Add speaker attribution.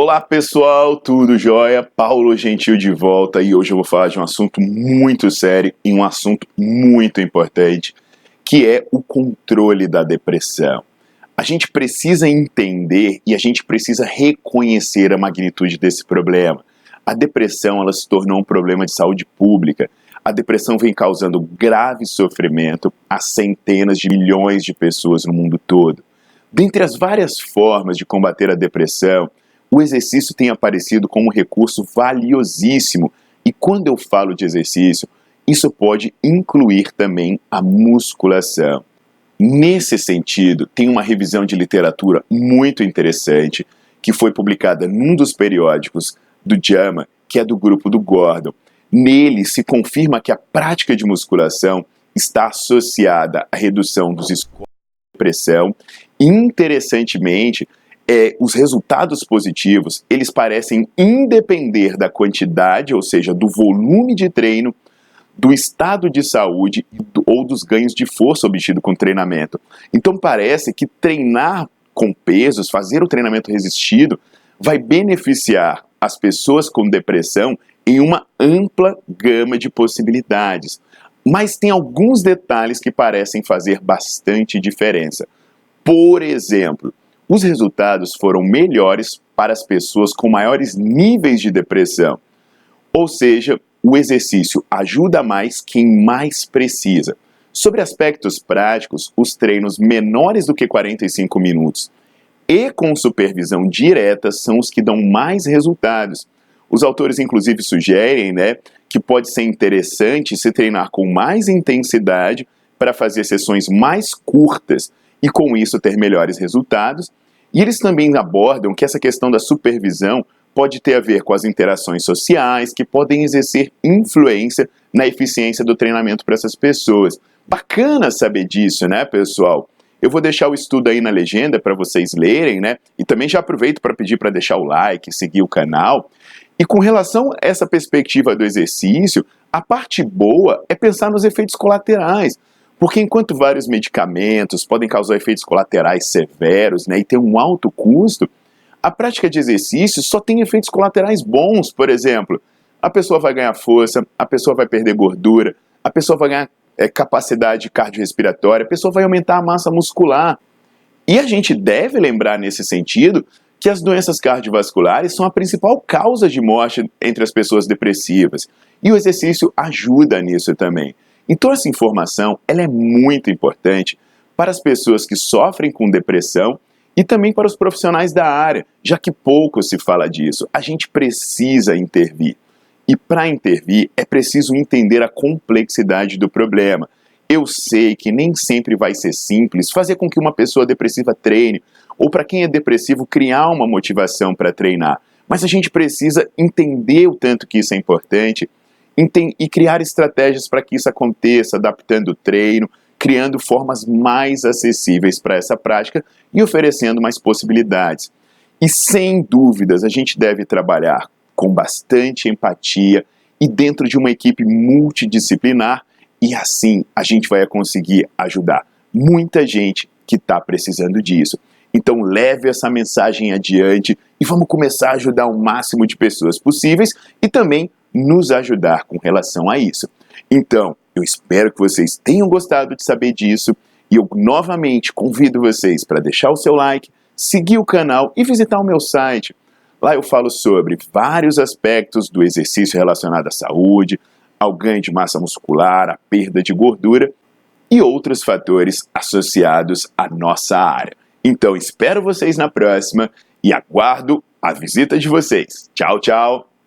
Speaker 1: Olá pessoal, tudo jóia? Paulo Gentil de volta e hoje eu vou falar de um assunto muito sério e um assunto muito importante, que é o controle da depressão. A gente precisa entender e a gente precisa reconhecer a magnitude desse problema. A depressão ela se tornou um problema de saúde pública. A depressão vem causando grave sofrimento a centenas de milhões de pessoas no mundo todo. Dentre as várias formas de combater a depressão, o exercício tem aparecido como um recurso valiosíssimo. E quando eu falo de exercício, isso pode incluir também a musculação. Nesse sentido, tem uma revisão de literatura muito interessante que foi publicada num dos periódicos do JAMA, que é do grupo do Gordon. Nele se confirma que a prática de musculação está associada à redução dos scores de depressão. Interessantemente, é, os resultados positivos, eles parecem independer da quantidade, ou seja, do volume de treino, do estado de saúde ou dos ganhos de força obtido com treinamento. Então parece que treinar com pesos, fazer o treinamento resistido, vai beneficiar as pessoas com depressão em uma ampla gama de possibilidades. Mas tem alguns detalhes que parecem fazer bastante diferença. Por exemplo, os resultados foram melhores para as pessoas com maiores níveis de depressão. Ou seja, o exercício ajuda mais quem mais precisa. Sobre aspectos práticos, os treinos menores do que 45 minutos e com supervisão direta são os que dão mais resultados. Os autores, inclusive, sugerem né, que pode ser interessante se treinar com mais intensidade para fazer sessões mais curtas e, com isso, ter melhores resultados. E eles também abordam que essa questão da supervisão pode ter a ver com as interações sociais que podem exercer influência na eficiência do treinamento para essas pessoas. Bacana saber disso, né, pessoal? Eu vou deixar o estudo aí na legenda para vocês lerem, né? E também já aproveito para pedir para deixar o like, seguir o canal. E com relação a essa perspectiva do exercício, a parte boa é pensar nos efeitos colaterais. Porque enquanto vários medicamentos podem causar efeitos colaterais severos né, e ter um alto custo, a prática de exercício só tem efeitos colaterais bons. Por exemplo, a pessoa vai ganhar força, a pessoa vai perder gordura, a pessoa vai ganhar é, capacidade cardiorrespiratória, a pessoa vai aumentar a massa muscular. E a gente deve lembrar nesse sentido que as doenças cardiovasculares são a principal causa de morte entre as pessoas depressivas. E o exercício ajuda nisso também. Então essa informação ela é muito importante para as pessoas que sofrem com depressão e também para os profissionais da área, já que pouco se fala disso. A gente precisa intervir. E para intervir é preciso entender a complexidade do problema. Eu sei que nem sempre vai ser simples fazer com que uma pessoa depressiva treine, ou para quem é depressivo criar uma motivação para treinar. Mas a gente precisa entender o tanto que isso é importante e criar estratégias para que isso aconteça, adaptando o treino, criando formas mais acessíveis para essa prática e oferecendo mais possibilidades. E sem dúvidas, a gente deve trabalhar com bastante empatia e dentro de uma equipe multidisciplinar, e assim a gente vai conseguir ajudar muita gente que está precisando disso. Então leve essa mensagem adiante e vamos começar a ajudar o máximo de pessoas possíveis e também nos ajudar com relação a isso. Então, eu espero que vocês tenham gostado de saber disso e eu novamente convido vocês para deixar o seu like, seguir o canal e visitar o meu site. Lá eu falo sobre vários aspectos do exercício relacionado à saúde, ao ganho de massa muscular, à perda de gordura e outros fatores associados à nossa área. Então espero vocês na próxima e aguardo a visita de vocês. Tchau, tchau!